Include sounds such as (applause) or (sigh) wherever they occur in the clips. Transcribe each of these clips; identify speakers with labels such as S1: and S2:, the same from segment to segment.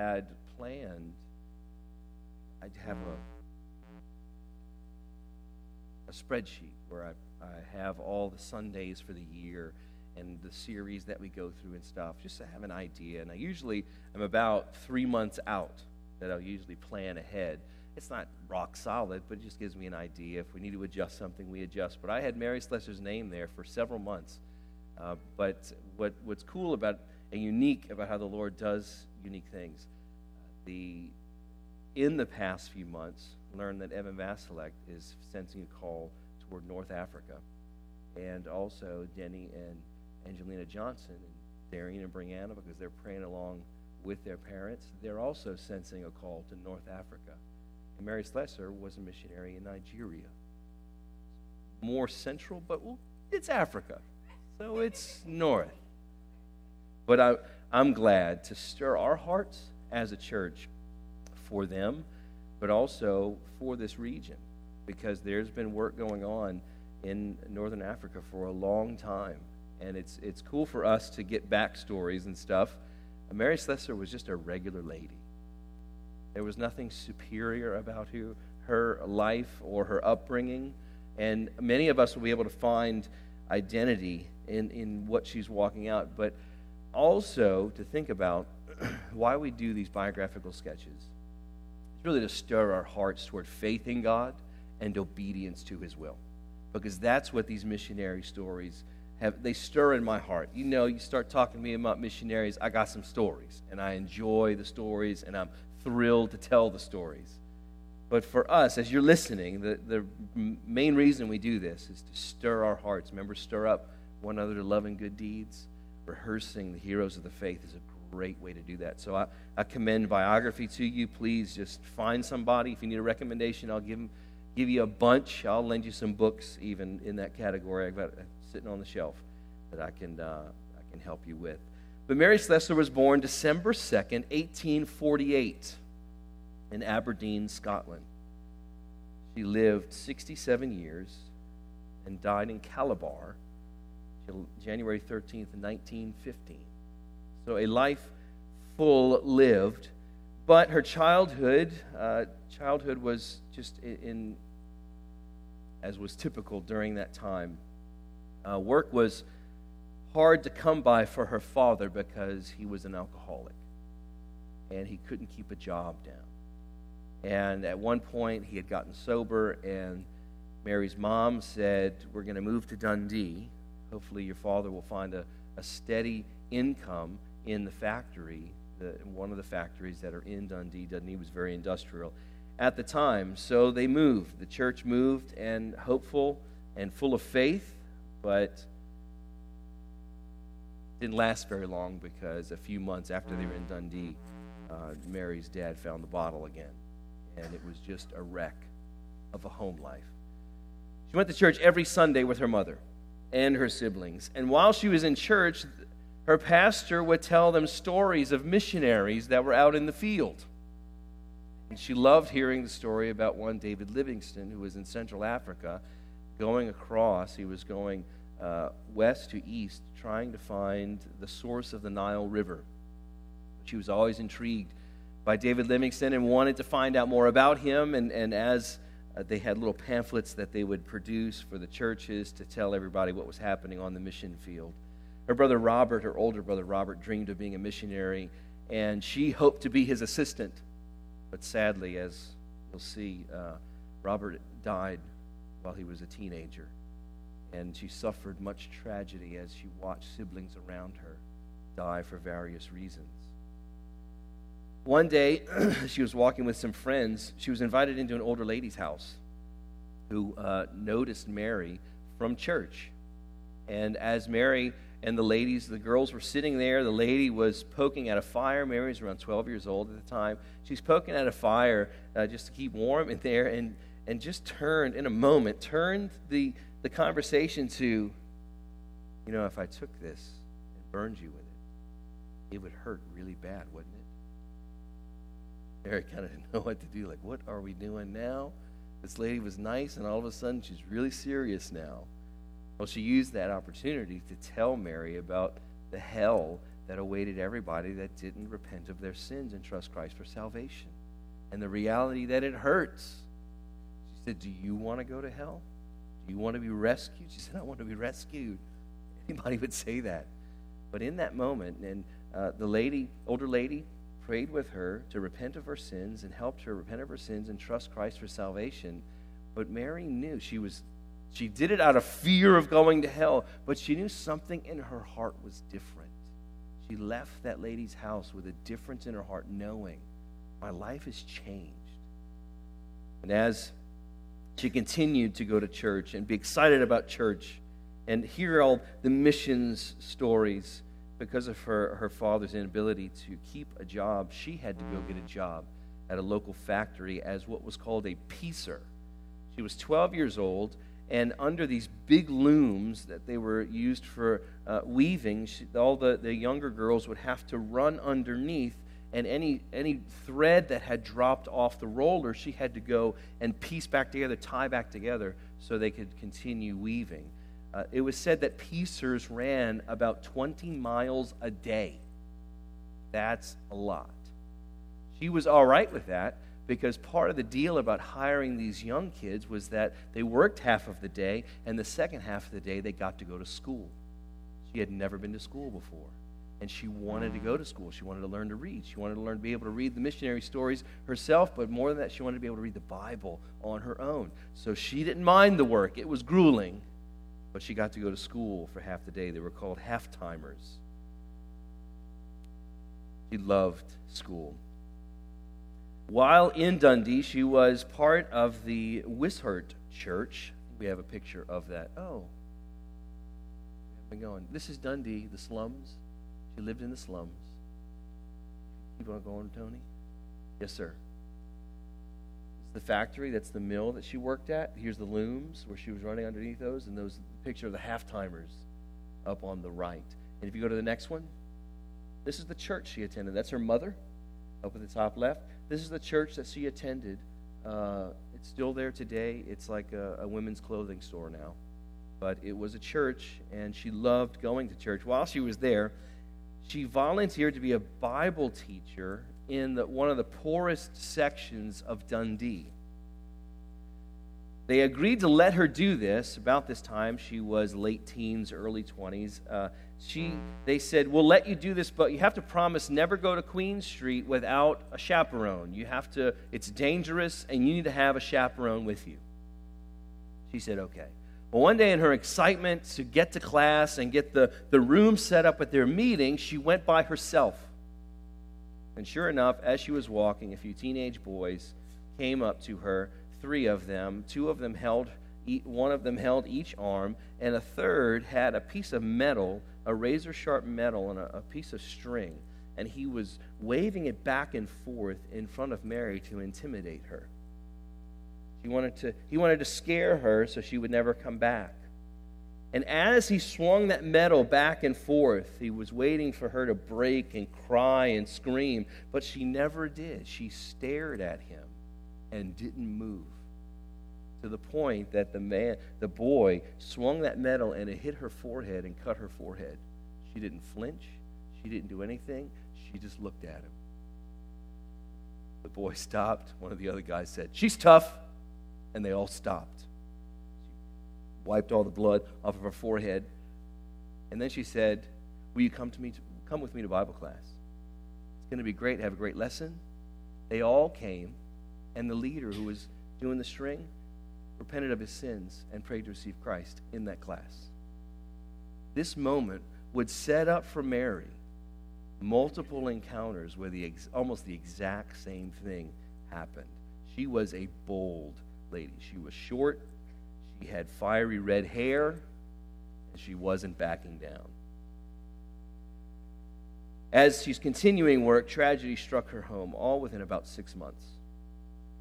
S1: had planned, I'd have a, a spreadsheet where I, I have all the Sundays for the year and the series that we go through and stuff, just to have an idea. And I usually am about three months out that I'll usually plan ahead. It's not rock solid, but it just gives me an idea. If we need to adjust something, we adjust. But I had Mary Slessor's name there for several months. Uh, but what, what's cool about and unique about how the Lord does unique things, the in the past few months, learned that Evan Vasilek is sensing a call toward North Africa, and also Denny and Angelina Johnson and Darian and Brianna, because they're praying along with their parents, they're also sensing a call to North Africa. And Mary Slessor was a missionary in Nigeria. More central, but well, it's Africa. So it's north. But I, I'm glad to stir our hearts as a church for them, but also for this region, because there's been work going on in Northern Africa for a long time and it's it's cool for us to get backstories and stuff. Mary Slessor was just a regular lady. There was nothing superior about her, her life or her upbringing, and many of us will be able to find identity in, in what she's walking out, but also to think about (clears throat) why we do these biographical sketches. It's really to stir our hearts toward faith in God and obedience to His will, because that's what these missionary stories have they stir in my heart. You know, you start talking to me about missionaries, I got some stories, and I enjoy the stories, and I'm thrilled to tell the stories. But for us, as you're listening, the, the main reason we do this is to stir our hearts. Remember, stir up one another to love and good deeds. Rehearsing the heroes of the faith is a great way to do that. So I, I commend biography to you. Please just find somebody. If you need a recommendation, I'll give, give you a bunch. I'll lend you some books, even in that category. I've got sitting on the shelf that I can, uh, I can help you with. But Mary Slessor was born December 2nd, 1848, in Aberdeen, Scotland. She lived 67 years and died in Calabar January 13th, 1915. So a life full lived, but her childhood, uh, childhood was just in, as was typical during that time, uh, work was hard to come by for her father because he was an alcoholic and he couldn't keep a job down. And at one point, he had gotten sober, and Mary's mom said, We're going to move to Dundee. Hopefully, your father will find a, a steady income in the factory, the, one of the factories that are in Dundee. Dundee was very industrial at the time. So they moved. The church moved, and hopeful and full of faith, but didn't last very long because a few months after they were in Dundee, uh, Mary's dad found the bottle again, and it was just a wreck of a home life. She went to church every Sunday with her mother and her siblings, and while she was in church, her pastor would tell them stories of missionaries that were out in the field. And she loved hearing the story about one David Livingstone, who was in Central Africa going across. He was going uh, west to east, trying to find the source of the Nile River. She was always intrigued by David Livingstone and wanted to find out more about him. And, and as uh, they had little pamphlets that they would produce for the churches to tell everybody what was happening on the mission field. Her brother Robert, her older brother Robert, dreamed of being a missionary, and she hoped to be his assistant. But sadly, as you'll see, uh, Robert died while he was a teenager. And she suffered much tragedy as she watched siblings around her die for various reasons. One day, (clears throat) she was walking with some friends. She was invited into an older lady's house who uh, noticed Mary from church. And as Mary and the ladies, the girls were sitting there, the lady was poking at a fire. Mary was around 12 years old at the time. She's poking at a fire uh, just to keep warm in there. And and just turned in a moment, turned the, the conversation to, you know, if I took this and burned you with it, it would hurt really bad, wouldn't it? Eric kind of (laughs) didn't know what to do. Like, what are we doing now? This lady was nice, and all of a sudden she's really serious now. Well, she used that opportunity to tell Mary about the hell that awaited everybody that didn't repent of their sins and trust Christ for salvation. And the reality that it hurts. She said, Do you want to go to hell? Do you want to be rescued? She (laughs) said, I want to be rescued. Anybody would say that. But in that moment, and uh, the lady, older lady, prayed with her to repent of her sins and helped her repent of her sins and trust Christ for salvation. But Mary knew she was she did it out of fear of going to hell, but she knew something in her heart was different. She left that lady's house with a difference in her heart, knowing my life has changed. And as she continued to go to church and be excited about church and hear all the missions stories because of her, her father's inability to keep a job, she had to go get a job at a local factory as what was called a piecer. She was 12 years old and under these big looms that they were used for uh, weaving, she, all the, the younger girls would have to run underneath, and any, any thread that had dropped off the roller, she had to go and piece back together, tie back together, so they could continue weaving. Uh, it was said that piecers ran about 20 miles a day. That's a lot. She was all right with that because part of the deal about hiring these young kids was that they worked half of the day, and the second half of the day they got to go to school. She had never been to school before, and she wanted to go to school. She wanted to learn to read. She wanted to learn to be able to read the missionary stories herself, but more than that, she wanted to be able to read the Bible on her own. So she didn't mind the work, it was grueling, but she got to go to school for half the day. They were called half timers. She loved school. While in Dundee, she was part of the Wishart Church. We have a picture of that. Oh, been going. This is Dundee, the slums. She lived in the slums. Keep on going, Tony. Yes, sir. It's the factory. That's the mill that she worked at. Here's the looms where she was running underneath those, and those picture of the half timers up on the right. And if you go to the next one, this is the church she attended. That's her mother, up at the top left. This is the church that she attended. Uh, it's still there today. It's like a, a women's clothing store now. But it was a church, and she loved going to church. While she was there, she volunteered to be a Bible teacher in the, one of the poorest sections of Dundee. They agreed to let her do this. About this time, she was late teens, early 20s. Uh, she, they said, We'll let you do this, but you have to promise never go to Queen Street without a chaperone. You have to, it's dangerous, and you need to have a chaperone with you. She said, Okay. Well, one day in her excitement to get to class and get the, the room set up at their meeting, she went by herself. And sure enough, as she was walking, a few teenage boys came up to her, three of them. Two of them held, one of them held each arm, and a third had a piece of metal a razor sharp metal and a, a piece of string, and he was waving it back and forth in front of Mary to intimidate her. He wanted to, he wanted to scare her so she would never come back. And as he swung that metal back and forth, he was waiting for her to break and cry and scream, but she never did. She stared at him and didn't move to the point that the man, the boy, swung that metal and it hit her forehead and cut her forehead. She didn't flinch. She didn't do anything. She just looked at him. The boy stopped. One of the other guys said, She's tough. And they all stopped. She wiped all the blood off of her forehead. And then she said, Will you come to me to, come with me to Bible class? It's going to be great. Have a great lesson. They all came, and the leader who was doing the string repented of his sins, and prayed to receive Christ in that class. This moment would set up for Mary multiple encounters where the ex- almost the exact same thing happened. She was a bold lady. She was short, she had fiery red hair, and she wasn't backing down. As she's continuing work, tragedy struck her home, all within about six months.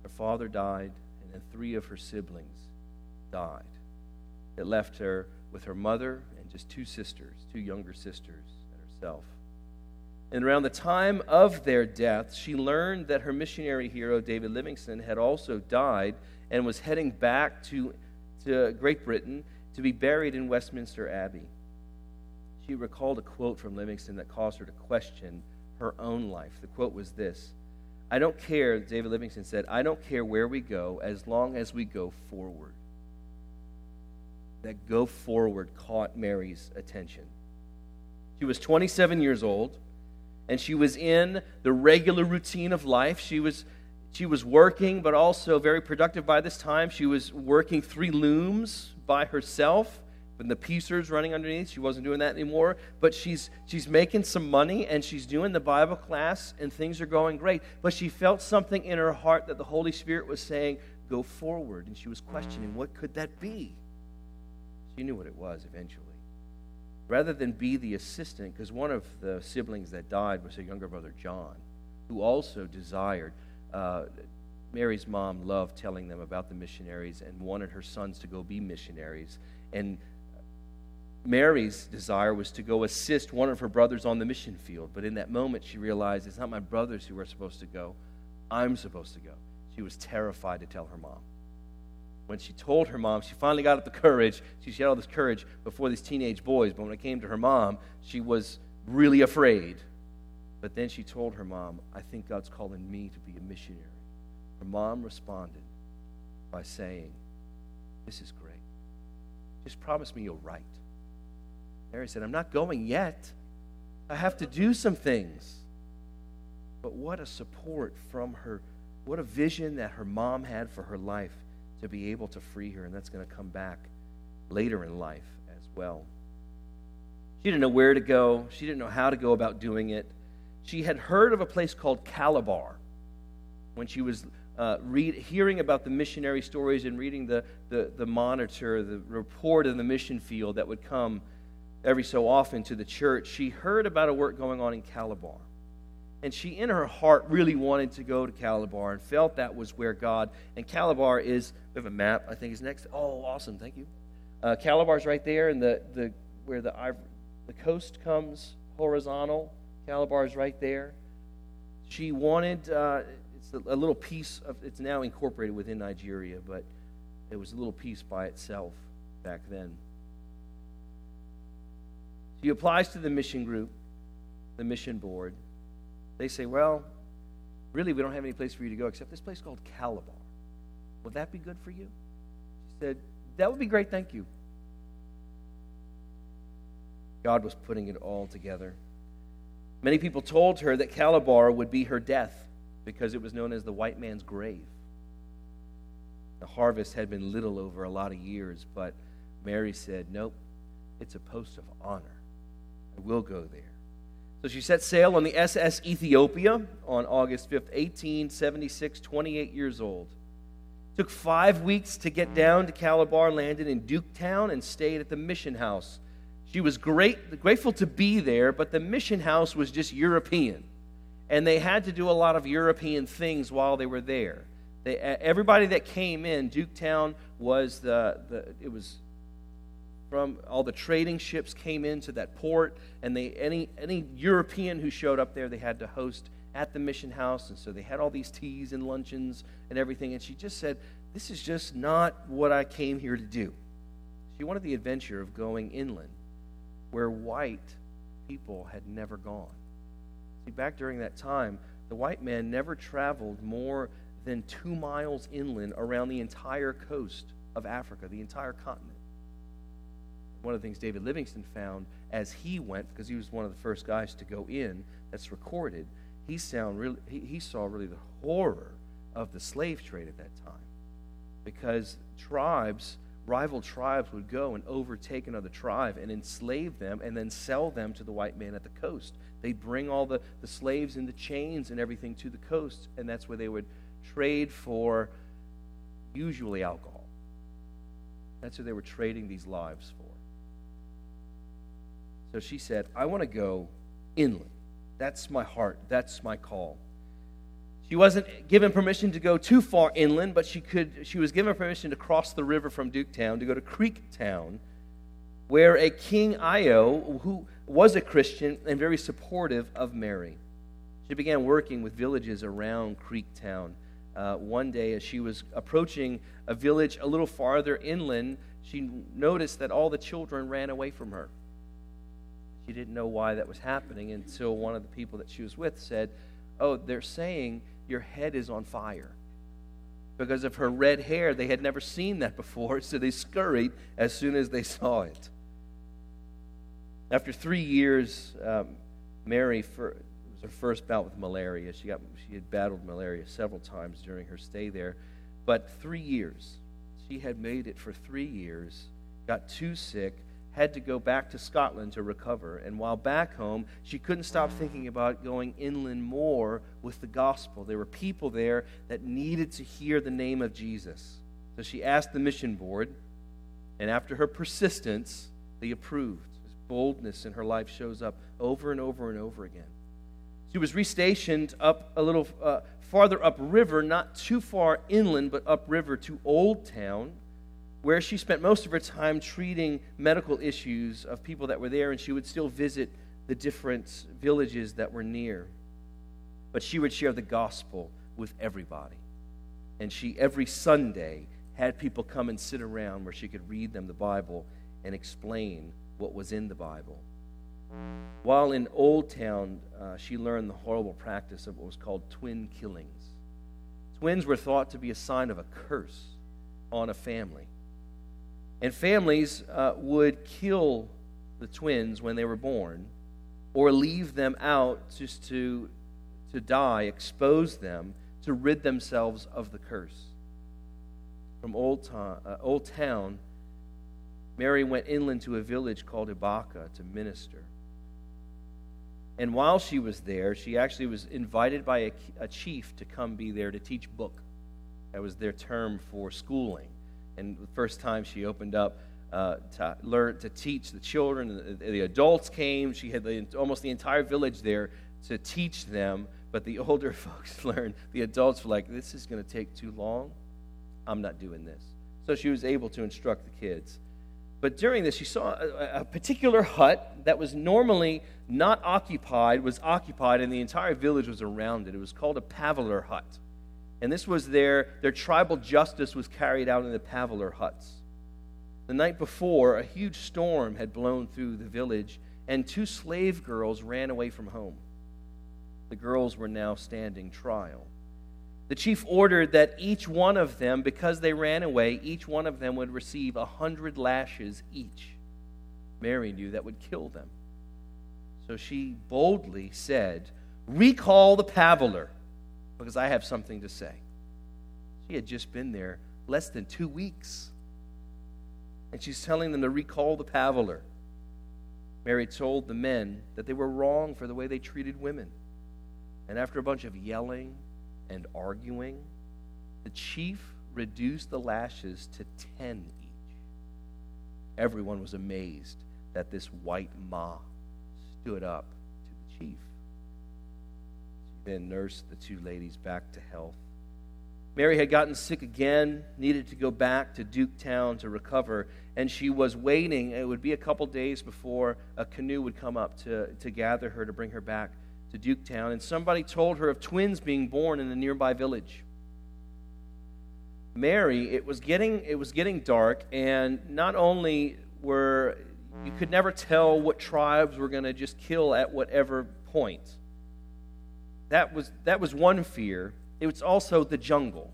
S1: Her father died, and then three of her siblings died. It left her with her mother and just two sisters, two younger sisters, and herself. And around the time of their death, she learned that her missionary hero, David Livingstone, had also died and was heading back to, to Great Britain to be buried in Westminster Abbey. she recalled a quote from Livingstone that caused her to question her own life. The quote was this I don't care, David Livingstone said, I don't care where we go as long as we go forward. That go forward caught Mary's attention. She was 27 years old, and she was in the regular routine of life. She was, she was working, but also very productive by this time. She was working three looms by herself and the piecers running underneath. She wasn't doing that anymore, but she's she's making some money and she's doing the Bible class and things are going great. But she felt something in her heart that the Holy Spirit was saying, "Go forward," and she was questioning, "What could that be?" She knew what it was eventually. Rather than be the assistant, because one of the siblings that died was her younger brother John, who also desired. Uh, Mary's mom loved telling them about the missionaries and wanted her sons to go be missionaries. And Mary's desire was to go assist one of her brothers on the mission field. But in that moment, she realized it's not my brothers who are supposed to go, I'm supposed to go. She was terrified to tell her mom. When she told her mom, she finally got up the courage. She had all this courage before these teenage boys, but when it came to her mom, she was really afraid. But then she told her mom, I think God's calling me to be a missionary. Her mom responded by saying, This is great. Just promise me you'll write. Mary said, I'm not going yet. I have to do some things. But what a support from her, what a vision that her mom had for her life to be able to free her. And that's going to come back later in life as well. She didn't know where to go, she didn't know how to go about doing it. She had heard of a place called Calabar when she was uh, read, hearing about the missionary stories and reading the, the, the monitor, the report of the mission field that would come every so often to the church, she heard about a work going on in Calabar. And she, in her heart, really wanted to go to Calabar and felt that was where God. And Calabar is, we have a map, I think is next. Oh, awesome, thank you. Uh, Calabar's right there, and the, the, where the, the coast comes horizontal. Calabar's right there. She wanted, uh, it's a, a little piece of, it's now incorporated within Nigeria, but it was a little piece by itself back then. She applies to the mission group, the mission board. They say, Well, really, we don't have any place for you to go except this place called Calabar. Would that be good for you? She said, That would be great, thank you. God was putting it all together. Many people told her that Calabar would be her death because it was known as the white man's grave. The harvest had been little over a lot of years, but Mary said, Nope, it's a post of honor. I will go there. So she set sail on the SS Ethiopia on August 5th, 1876, 28 years old. Took five weeks to get down to Calabar, landed in Duketown, and stayed at the mission house. She was great, grateful to be there, but the mission house was just European. And they had to do a lot of European things while they were there. They, everybody that came in, Duketown was the, the it was from all the trading ships came into that port and they any any european who showed up there they had to host at the mission house and so they had all these teas and luncheons and everything and she just said this is just not what i came here to do. She wanted the adventure of going inland where white people had never gone. See back during that time the white man never traveled more than two miles inland around the entire coast of africa the entire continent one of the things David Livingstone found as he went, because he was one of the first guys to go in, that's recorded, he, sound really, he, he saw really the horror of the slave trade at that time. Because tribes, rival tribes, would go and overtake another tribe and enslave them and then sell them to the white man at the coast. They'd bring all the, the slaves in the chains and everything to the coast, and that's where they would trade for usually alcohol. That's who they were trading these lives for. So she said, I want to go inland. That's my heart. That's my call. She wasn't given permission to go too far inland, but she could she was given permission to cross the river from Duketown to go to Creektown, where a King Eyo, who was a Christian and very supportive of Mary. She began working with villages around Creektown. Uh, one day, as she was approaching a village a little farther inland, she noticed that all the children ran away from her. She didn't know why that was happening until one of the people that she was with said, Oh, they're saying your head is on fire. Because of her red hair, they had never seen that before, (laughs) so they scurried as soon as they saw it. After three years, um, Mary, for, it was her first bout with malaria. She, got, she had battled malaria several times during her stay there. But three years, she had made it for three years, got too sick, had to go back to Scotland to recover. And while back home, she couldn't stop thinking about going inland more with the gospel. There were people there that needed to hear the name of Jesus. So she asked the mission board, and after her persistence, they approved. This boldness in her life shows up over and over and over again. She was restationed up a little uh, farther upriver, not too far inland, but upriver to Old Town where she spent most of her time treating medical issues of people that were there, and she would still visit the different villages that were near. But she would share the gospel with everybody. And she, every Sunday, had people come and sit around where she could read them the Bible and explain what was in the Bible. While in Old Town, uh, she learned the horrible practice of what was called twin killings. Twins were thought to be a sign of a curse on a family. And families uh, would kill the twins when they were born or leave them out just to, to die, expose them to rid themselves of the curse. From Old, uh, Old Town, Mary went inland to a village called Ibaka to minister. And while she was there, she actually was invited by a, a chief to come be there to teach book. That was their term for schooling and the first time she opened up uh, to learn to teach the children, the, the adults came. She had the, almost the entire village there to teach them. But the (laughs) older folks (laughs) learned. The adults were like, "This is going to take too long. I'm not doing this." So she was able to instruct the kids. But during this, she saw a, a particular hut that was normally not occupied, was occupied, and the entire village was around it. It was called a Palaver hut. And this was their, their tribal justice was carried out in the Palaver huts. The night before, a huge storm had blown through the village, and two slave girls ran away from home. The girls were now standing trial. The chief ordered that each one of them, because they ran away, each one of them would receive a hundred lashes each. Mary knew that would kill them. So she boldly said, Recall the Palaver because I have something to say. She had just been there less than two weeks. And she's telling them to recall the Palaver. Mary told the men that they were wrong for the way they treated women. And after a bunch of yelling and arguing, the chief reduced the lashes to 10 each. Everyone was amazed that this white ma stood up to the chief then nursed the two ladies back to health. Mary had gotten sick again, needed to go back to Duketown to recover, and she was waiting. It would be a couple days before a canoe would come up to, to gather her to bring her back to Duketown. And somebody told her of twins being born in a nearby village. Mary, it was getting it was getting dark, and not only were you could never tell what tribes were going to just kill at whatever point that was, that was one fear. It was also the jungle,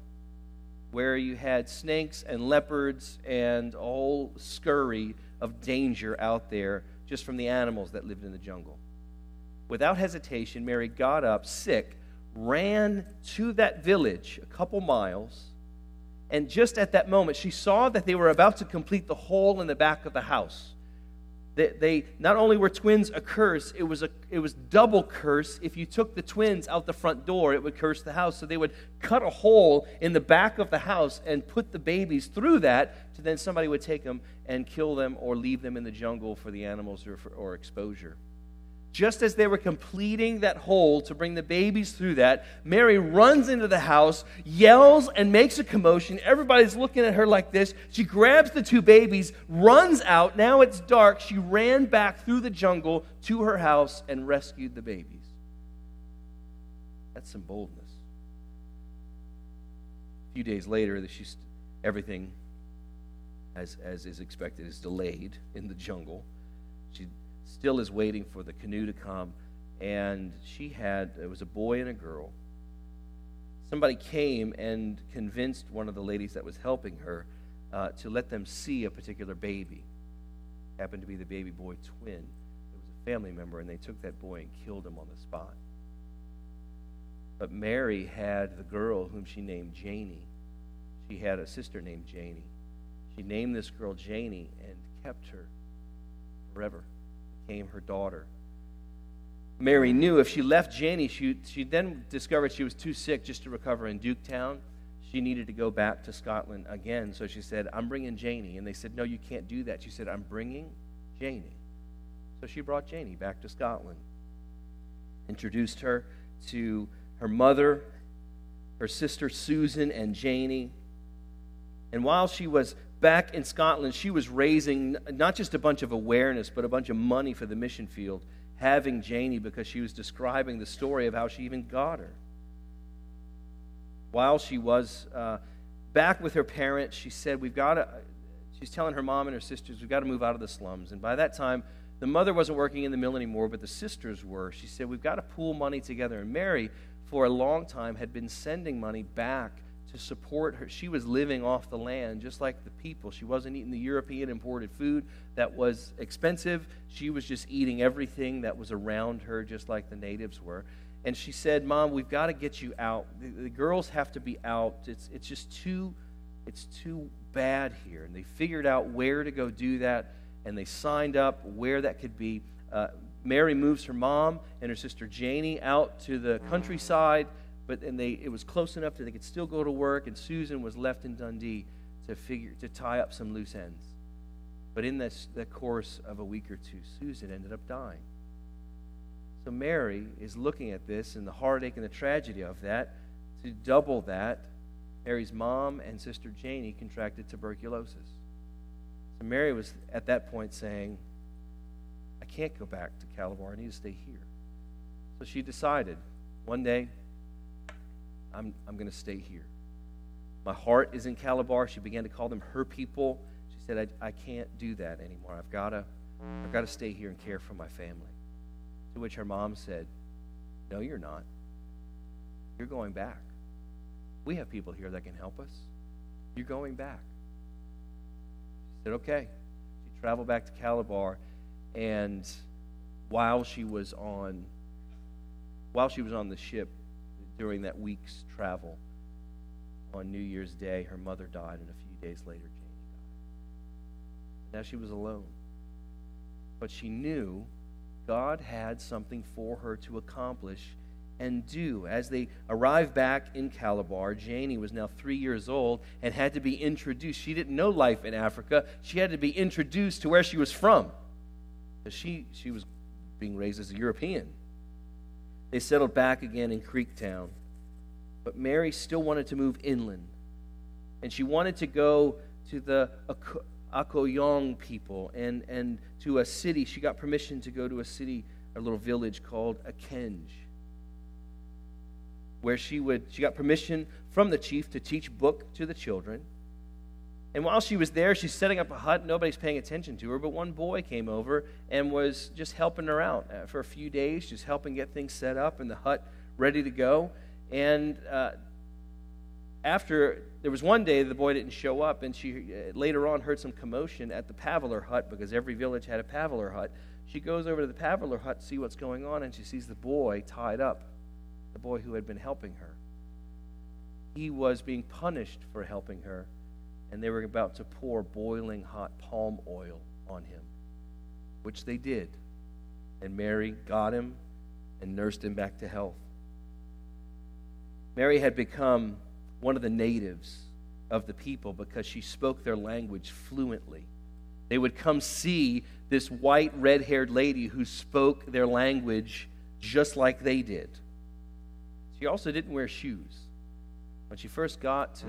S1: where you had snakes and leopards and a whole scurry of danger out there just from the animals that lived in the jungle. Without hesitation, Mary got up, sick, ran to that village a couple miles, and just at that moment, she saw that they were about to complete the hole in the back of the house. They, they, not only were twins a curse, it was a it was double curse. If you took the twins out the front door, it would curse the house. So they would cut a hole in the back of the house and put the babies through that. To then somebody would take them and kill them or leave them in the jungle for the animals or, for, or exposure. Just as they were completing that hole to bring the babies through that, Mary runs into the house, yells, and makes a commotion. Everybody's looking at her like this. She grabs the two babies, runs out. Now it's dark. She ran back through the jungle to her house and rescued the babies. That's some boldness. A few days later, she's, everything, as, as is expected, is delayed in the jungle. She still is waiting for the canoe to come. And she had, it was a boy and a girl. Somebody came and convinced one of the ladies that was helping her uh, to let them see a particular baby. Happened to be the baby boy twin. It was a family member, and they took that boy and killed him on the spot. But Mary had the girl whom she named Janie. She had a sister named Janie. She named this girl Janie and kept her forever, became her daughter. Mary knew if she left Janie, she, she then discovered she was too sick just to recover in Duketown. She needed to go back to Scotland again. So she said, I'm bringing Janie. And they said, No, you can't do that. She said, I'm bringing Janie. So she brought Janie back to Scotland, introduced her to her mother, her sister Susan, and Janie. And while she was back in Scotland, she was raising not just a bunch of awareness, but a bunch of money for the mission field, having Janie because she was describing the story of how she even got her. While she was uh, back with her parents, she said, We've got to, she's telling her mom and her sisters, We've got to move out of the slums. And by that time, the mother wasn't working in the mill anymore, but the sisters were. She said, We've got to pool money together. And Mary, for a long time, had been sending money back to support her. She was living off the land just like the people. She wasn't eating the European imported food that was expensive. She was just eating everything that was around her, just like the natives were. And she said, Mom, we've got to get you out. The, the girls have to be out. It's, it's just too, it's too bad here. And they figured out where to go do that, and they signed up where that could be. Uh, Mary moves her mom and her sister Janie out to the countryside but and they it was close enough that they could still go to work and susan was left in dundee to figure to tie up some loose ends. But in this the course of a week or two susan ended up dying. So mary is looking at this and the heartache and the tragedy of that. To double that mary's mom and sister janie contracted tuberculosis. So mary was at that point saying i can't go back to calabar. I need to stay here. So she decided one day I'm, I'm going to stay here. My heart is in Calabar. She began to call them her people. She said, I, I can't do that anymore. I've got to I've got to stay here and care for my family. To which her mom said, No, you're not. You're going back. We have people here that can help us. You're going back. She said, Okay. She traveled back to Calabar, and while she was on while she was on the ship, during that week's travel. On New Year's Day, her mother died, and a few days later, Janie died. Now she was alone. But she knew God had something for her to accomplish and do. As they arrived back in Calabar, Janie was now three years old and had to be introduced. She didn't know life in Africa. She had to be introduced to where she was from. She, she was being raised as a European. They settled back again in Creektown. But Mary still wanted to move inland. And she wanted to go to the Okoyong people and, and to a city. She got permission to go to a city, a little village called Ekenge, where she would she got permission from the chief to teach book to the children and while she was there, she's setting up a hut. Nobody's paying attention to her, but one boy came over and was just helping her out uh, for a few days, just helping get things set up and the hut ready to go. And uh, after there was one day the boy didn't show up, and she uh, later on heard some commotion at the Palaver hut because every village had a Palaver hut. She goes over to the Palaver hut to see what's going on, and she sees the boy tied up, the boy who had been helping her. He was being punished for helping her and they were about to pour boiling hot palm oil on him, which they did. And Mary got him and nursed him back to health. Mary had become one of the natives of the people because she spoke their language fluently. They would come see this white, red haired lady who spoke their language just like they did. She also didn't wear shoes. When she first got to,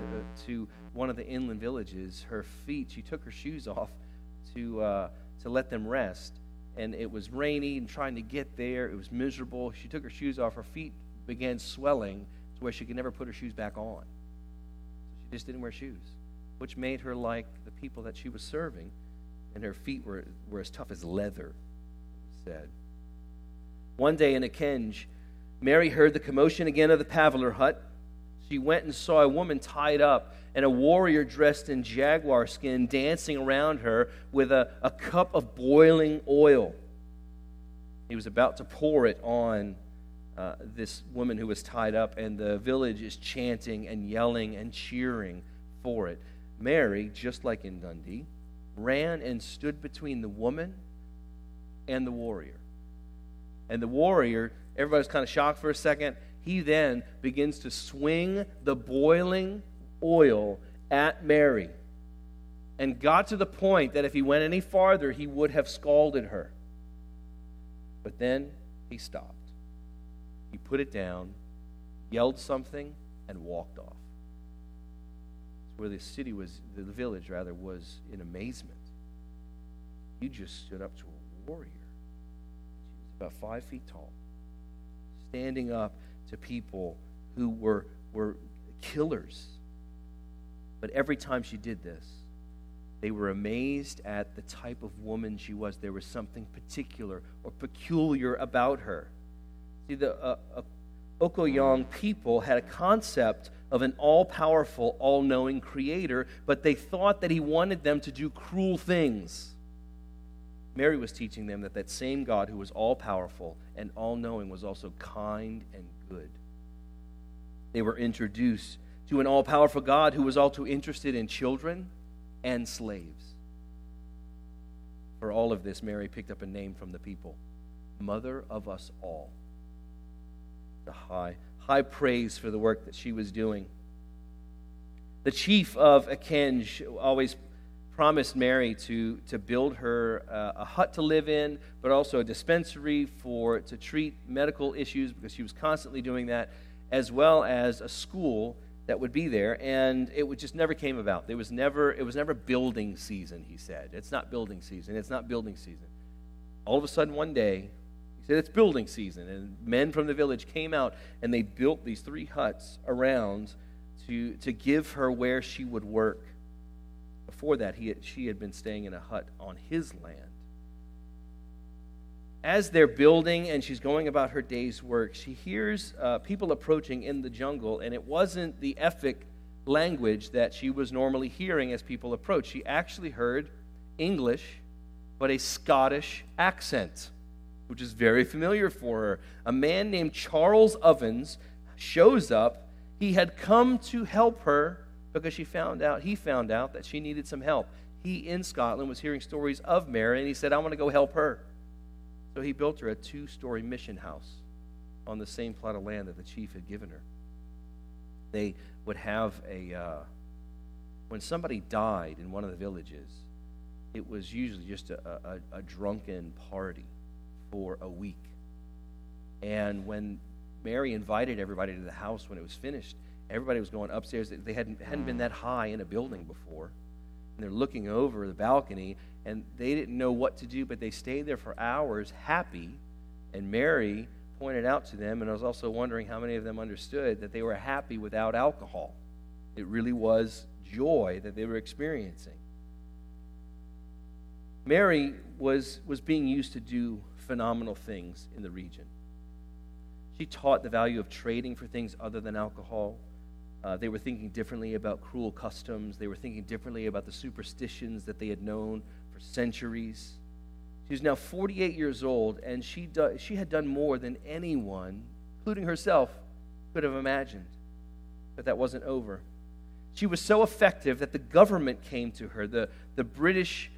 S1: to one of the inland villages, her feet, she took her shoes off to, uh, to let them rest. And it was rainy and trying to get there. It was miserable. She took her shoes off. Her feet began swelling to where she could never put her shoes back on. So she just didn't wear shoes, which made her like the people that she was serving. And her feet were, were as tough as leather. said. One day in a Ekenge, Mary heard the commotion again of the Palaver hut. She went and saw a woman tied up and a warrior dressed in jaguar skin dancing around her with a, a cup of boiling oil. He was about to pour it on uh, this woman who was tied up, and the village is chanting and yelling and cheering for it. Mary, just like in Dundee, ran and stood between the woman and the warrior. And the warrior, everybody's kind of shocked for a second. He then begins to swing the boiling oil at Mary and got to the point that if he went any farther, he would have scalded her. But then he stopped. He put it down, yelled something, and walked off. It's where the city was, the village rather, was in amazement. You just stood up to a warrior. She was about five feet tall, standing up to people who were, were killers. But every time she did this, they were amazed at the type of woman she was. There was something particular or peculiar about her. See, the uh, uh, Okoyong people had a concept of an all powerful, all knowing creator, but they thought that he wanted them to do cruel things. Mary was teaching them that that same God who was all powerful and all knowing was also kind and good. They were introduced to an all powerful God who was also interested in children and slaves. For all of this, Mary picked up a name from the people Mother of us all. The high, high praise for the work that she was doing. The chief of Ekenge always promised Mary to, to build her uh, a hut to live in, but also a dispensary for to treat medical issues because she was constantly doing that, as well as a school that would be there, and it would just never came about. It was never it was never building season. He said, "It's not building season. It's not building season." All of a sudden, one day, he said, "It's building season," and men from the village came out and they built these three huts around to to give her where she would work. Before that, he had, she had been staying in a hut on his land. As they're building and she's going about her day's work, she hears uh, people approaching in the jungle, and it wasn't the Efik language that she was normally hearing as people approached. She actually heard English, but a Scottish accent, which is very familiar for her. A man named Charles Ovens shows up. He had come to help her because she found out, he found out that she needed some help. He in Scotland was hearing stories of Mary, and he said, I want to go help her. So he built her a two story mission house on the same plot of land that the chief had given her. They would have a, uh, when somebody died in one of the villages, it was usually just a, a, a drunken party for a week. And when Mary invited everybody to the house when it was finished, Everybody was going upstairs. They hadn't, hadn't been that mm. high in a building before. And they're looking over the balcony, and they didn't know what to do, but they stayed there for hours happy. And Mary pointed out to them, and I was also wondering how many of them understood that they were happy without alcohol. It really was joy that they were experiencing. Mary was, was being used to do phenomenal things in the region. She taught the value of trading for things other than alcohol. Uh, they were thinking differently about cruel customs. They were thinking differently about the superstitions that they had known for centuries. She was now 48 years old, and she, do, she had done more than anyone, including herself, could have imagined. But that wasn't over. She was so effective that the government came to her. The, the British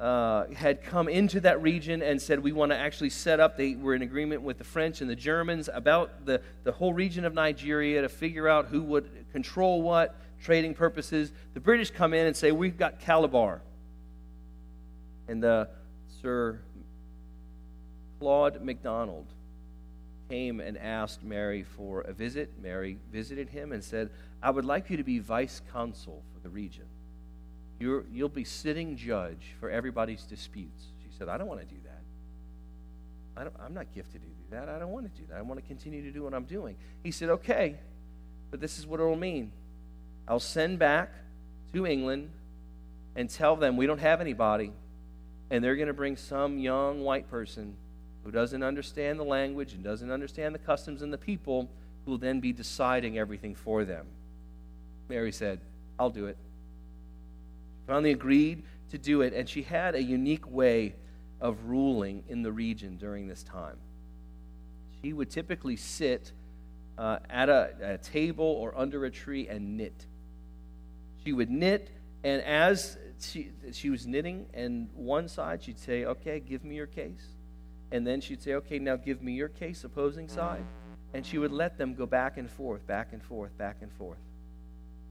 S1: uh, had come into that region and said, We want to actually set up, they were in agreement with the French and the Germans about the, the whole region of Nigeria to figure out who would control what, trading purposes. The British come in and say, We've got Calabar. And the Sir Claude MacDonald came and asked Mary for a visit. Mary visited him and said, I would like you to be vice consul for the region you will be sitting judge for everybody's disputes. She said, I don't want to do that. I am not gifted to do that. I don't want to do that. I want to continue to do what I'm doing. He said, Okay, but this is what it will mean. I'll send back to England and tell them we don't have anybody, and they're going to bring some young white person who doesn't understand the language and doesn't understand the customs and the people, who will then be deciding everything for them. Mary said, I'll do it. Finally agreed to do it, and she had a unique way of ruling in the region during this time. She would typically sit uh, at a, a table or under a tree and knit. She would knit, and as she, she was knitting, and one side she'd say, Okay, give me your case. And then she'd say, Okay, now give me your case, opposing side. And she would let them go back and forth, back and forth, back and forth.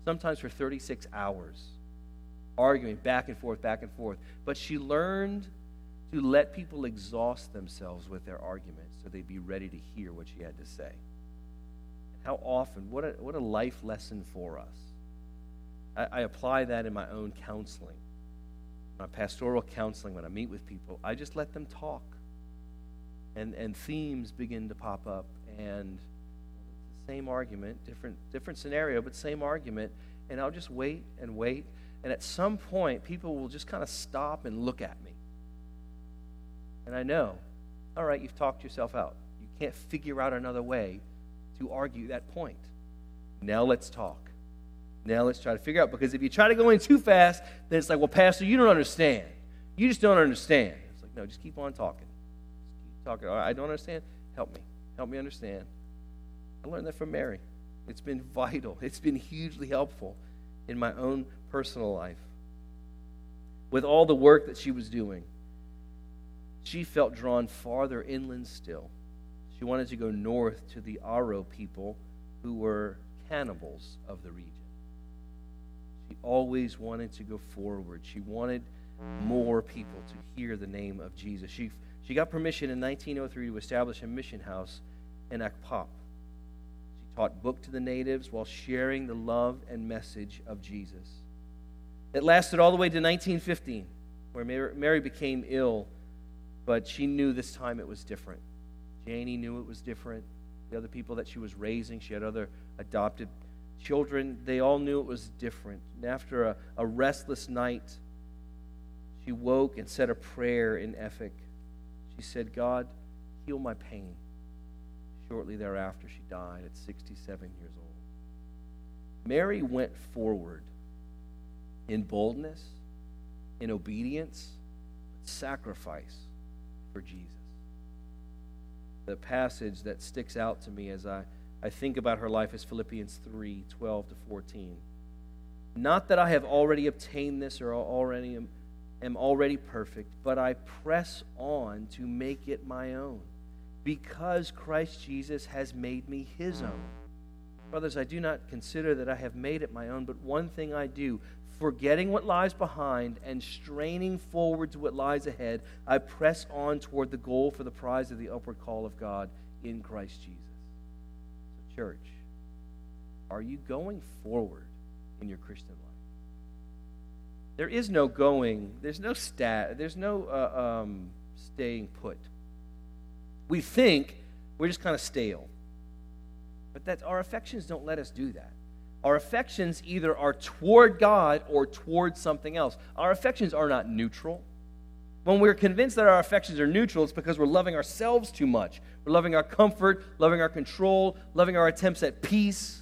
S1: Sometimes for 36 hours, arguing back and forth, back and forth. But she learned to let people exhaust themselves with their arguments so they'd be ready to hear what she had to say. How often, what a, what a life lesson for us. I, I apply that in my own counseling, my pastoral counseling, when I meet with people. I just let them talk. And, and themes begin to pop up, and same argument, different, different scenario, but same argument. And I'll just wait and wait. And at some point, people will just kind of stop and look at me. And I know, all right, you've talked yourself out. You can't figure out another way to argue that point. Now let's talk. Now let's try to figure out. Because if you try to go in too fast, then it's like, well, Pastor, you don't understand. You just don't understand. It's like, no, just keep on talking. Just keep talking. I don't understand. Help me. Help me understand. I learned that from Mary. It's been vital, it's been hugely helpful in my own personal life. With all the work that she was doing, she felt drawn farther inland still. She wanted to go north to the Aro people who were cannibals of the region. She always wanted to go forward. She wanted more people to hear the name of Jesus. She, she got permission in 1903 to establish a mission house in Akpop. She taught book to the natives while sharing the love and message of Jesus. It lasted all the way to 1915, where Mary became ill, but she knew this time it was different. Janie knew it was different. The other people that she was raising, she had other adopted children, they all knew it was different. And after a, a restless night, she woke and said a prayer in Efik. She said, God, heal my pain. Shortly thereafter, she died at 67 years old. Mary went forward in boldness, in obedience, sacrifice for Jesus. The passage that sticks out to me as I, I think about her life is Philippians 3 12 to 14. Not that I have already obtained this or already am, am already perfect, but I press on to make it my own, because Christ Jesus has made me his own. Brothers, I do not consider that I have made it my own, but one thing I do, forgetting what lies behind and straining forward to what lies ahead, I press on toward the goal for the prize of the upward call of God in Christ Jesus. So, church, are you going forward in your Christian life? There is no going, there's no stat, there's no uh, um, staying put. We think we're just kind of stale. But that our affections don't let us do that. Our affections either are toward God or toward something else. Our affections are not neutral. When we're convinced that our affections are neutral, it's because we're loving ourselves too much. We're loving our comfort, loving our control, loving our attempts at peace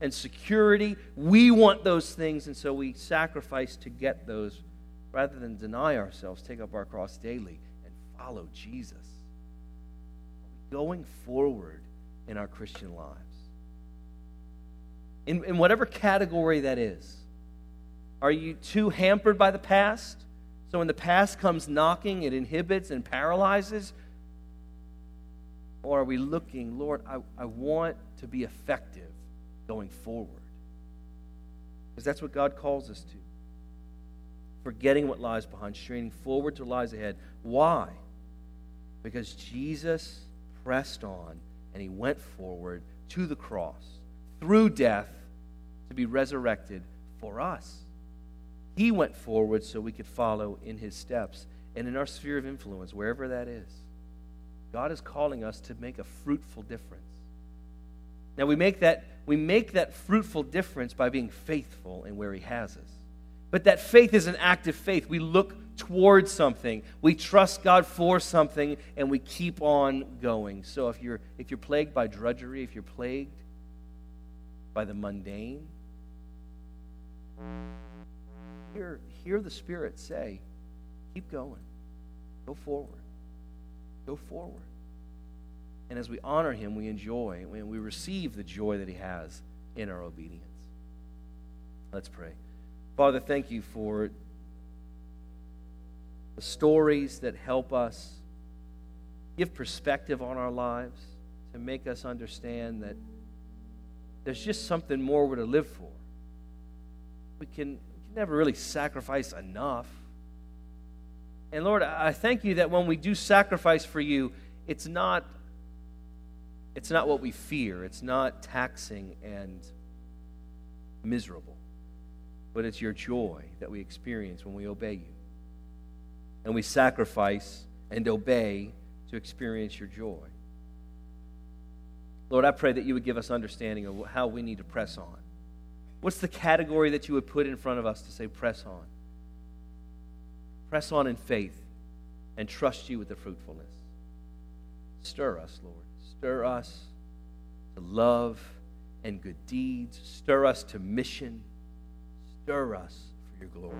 S1: and security. We want those things, and so we sacrifice to get those rather than deny ourselves, take up our cross daily, and follow Jesus. Going forward in our Christian lives? In, in whatever category that is. Are you too hampered by the past? So when the past comes knocking, it inhibits and paralyzes? Or are we looking, Lord, I, I want to be effective going forward? Because that's what God calls us to. Forgetting what lies behind, straining forward to lies ahead. Why? Because Jesus pressed on and he went forward to the cross through death to be resurrected for us. He went forward so we could follow in his steps and in our sphere of influence, wherever that is. God is calling us to make a fruitful difference. Now we make that we make that fruitful difference by being faithful in where he has us. But that faith is an act of faith. We look towards something. We trust God for something and we keep on going. So if you're if you're plagued by drudgery, if you're plagued by the mundane, hear, hear the Spirit say, keep going. Go forward. Go forward. And as we honor him, we enjoy and we receive the joy that he has in our obedience. Let's pray. Father, thank you for the stories that help us give perspective on our lives, to make us understand that there's just something more we're to live for. We can, we can never really sacrifice enough. And Lord, I thank you that when we do sacrifice for you, it's not it's not what we fear. It's not taxing and miserable. But it's your joy that we experience when we obey you and we sacrifice and obey to experience your joy. Lord, I pray that you would give us understanding of how we need to press on. What's the category that you would put in front of us to say, press on? Press on in faith and trust you with the fruitfulness. Stir us, Lord. Stir us to love and good deeds. Stir us to mission. Stir us for your glory.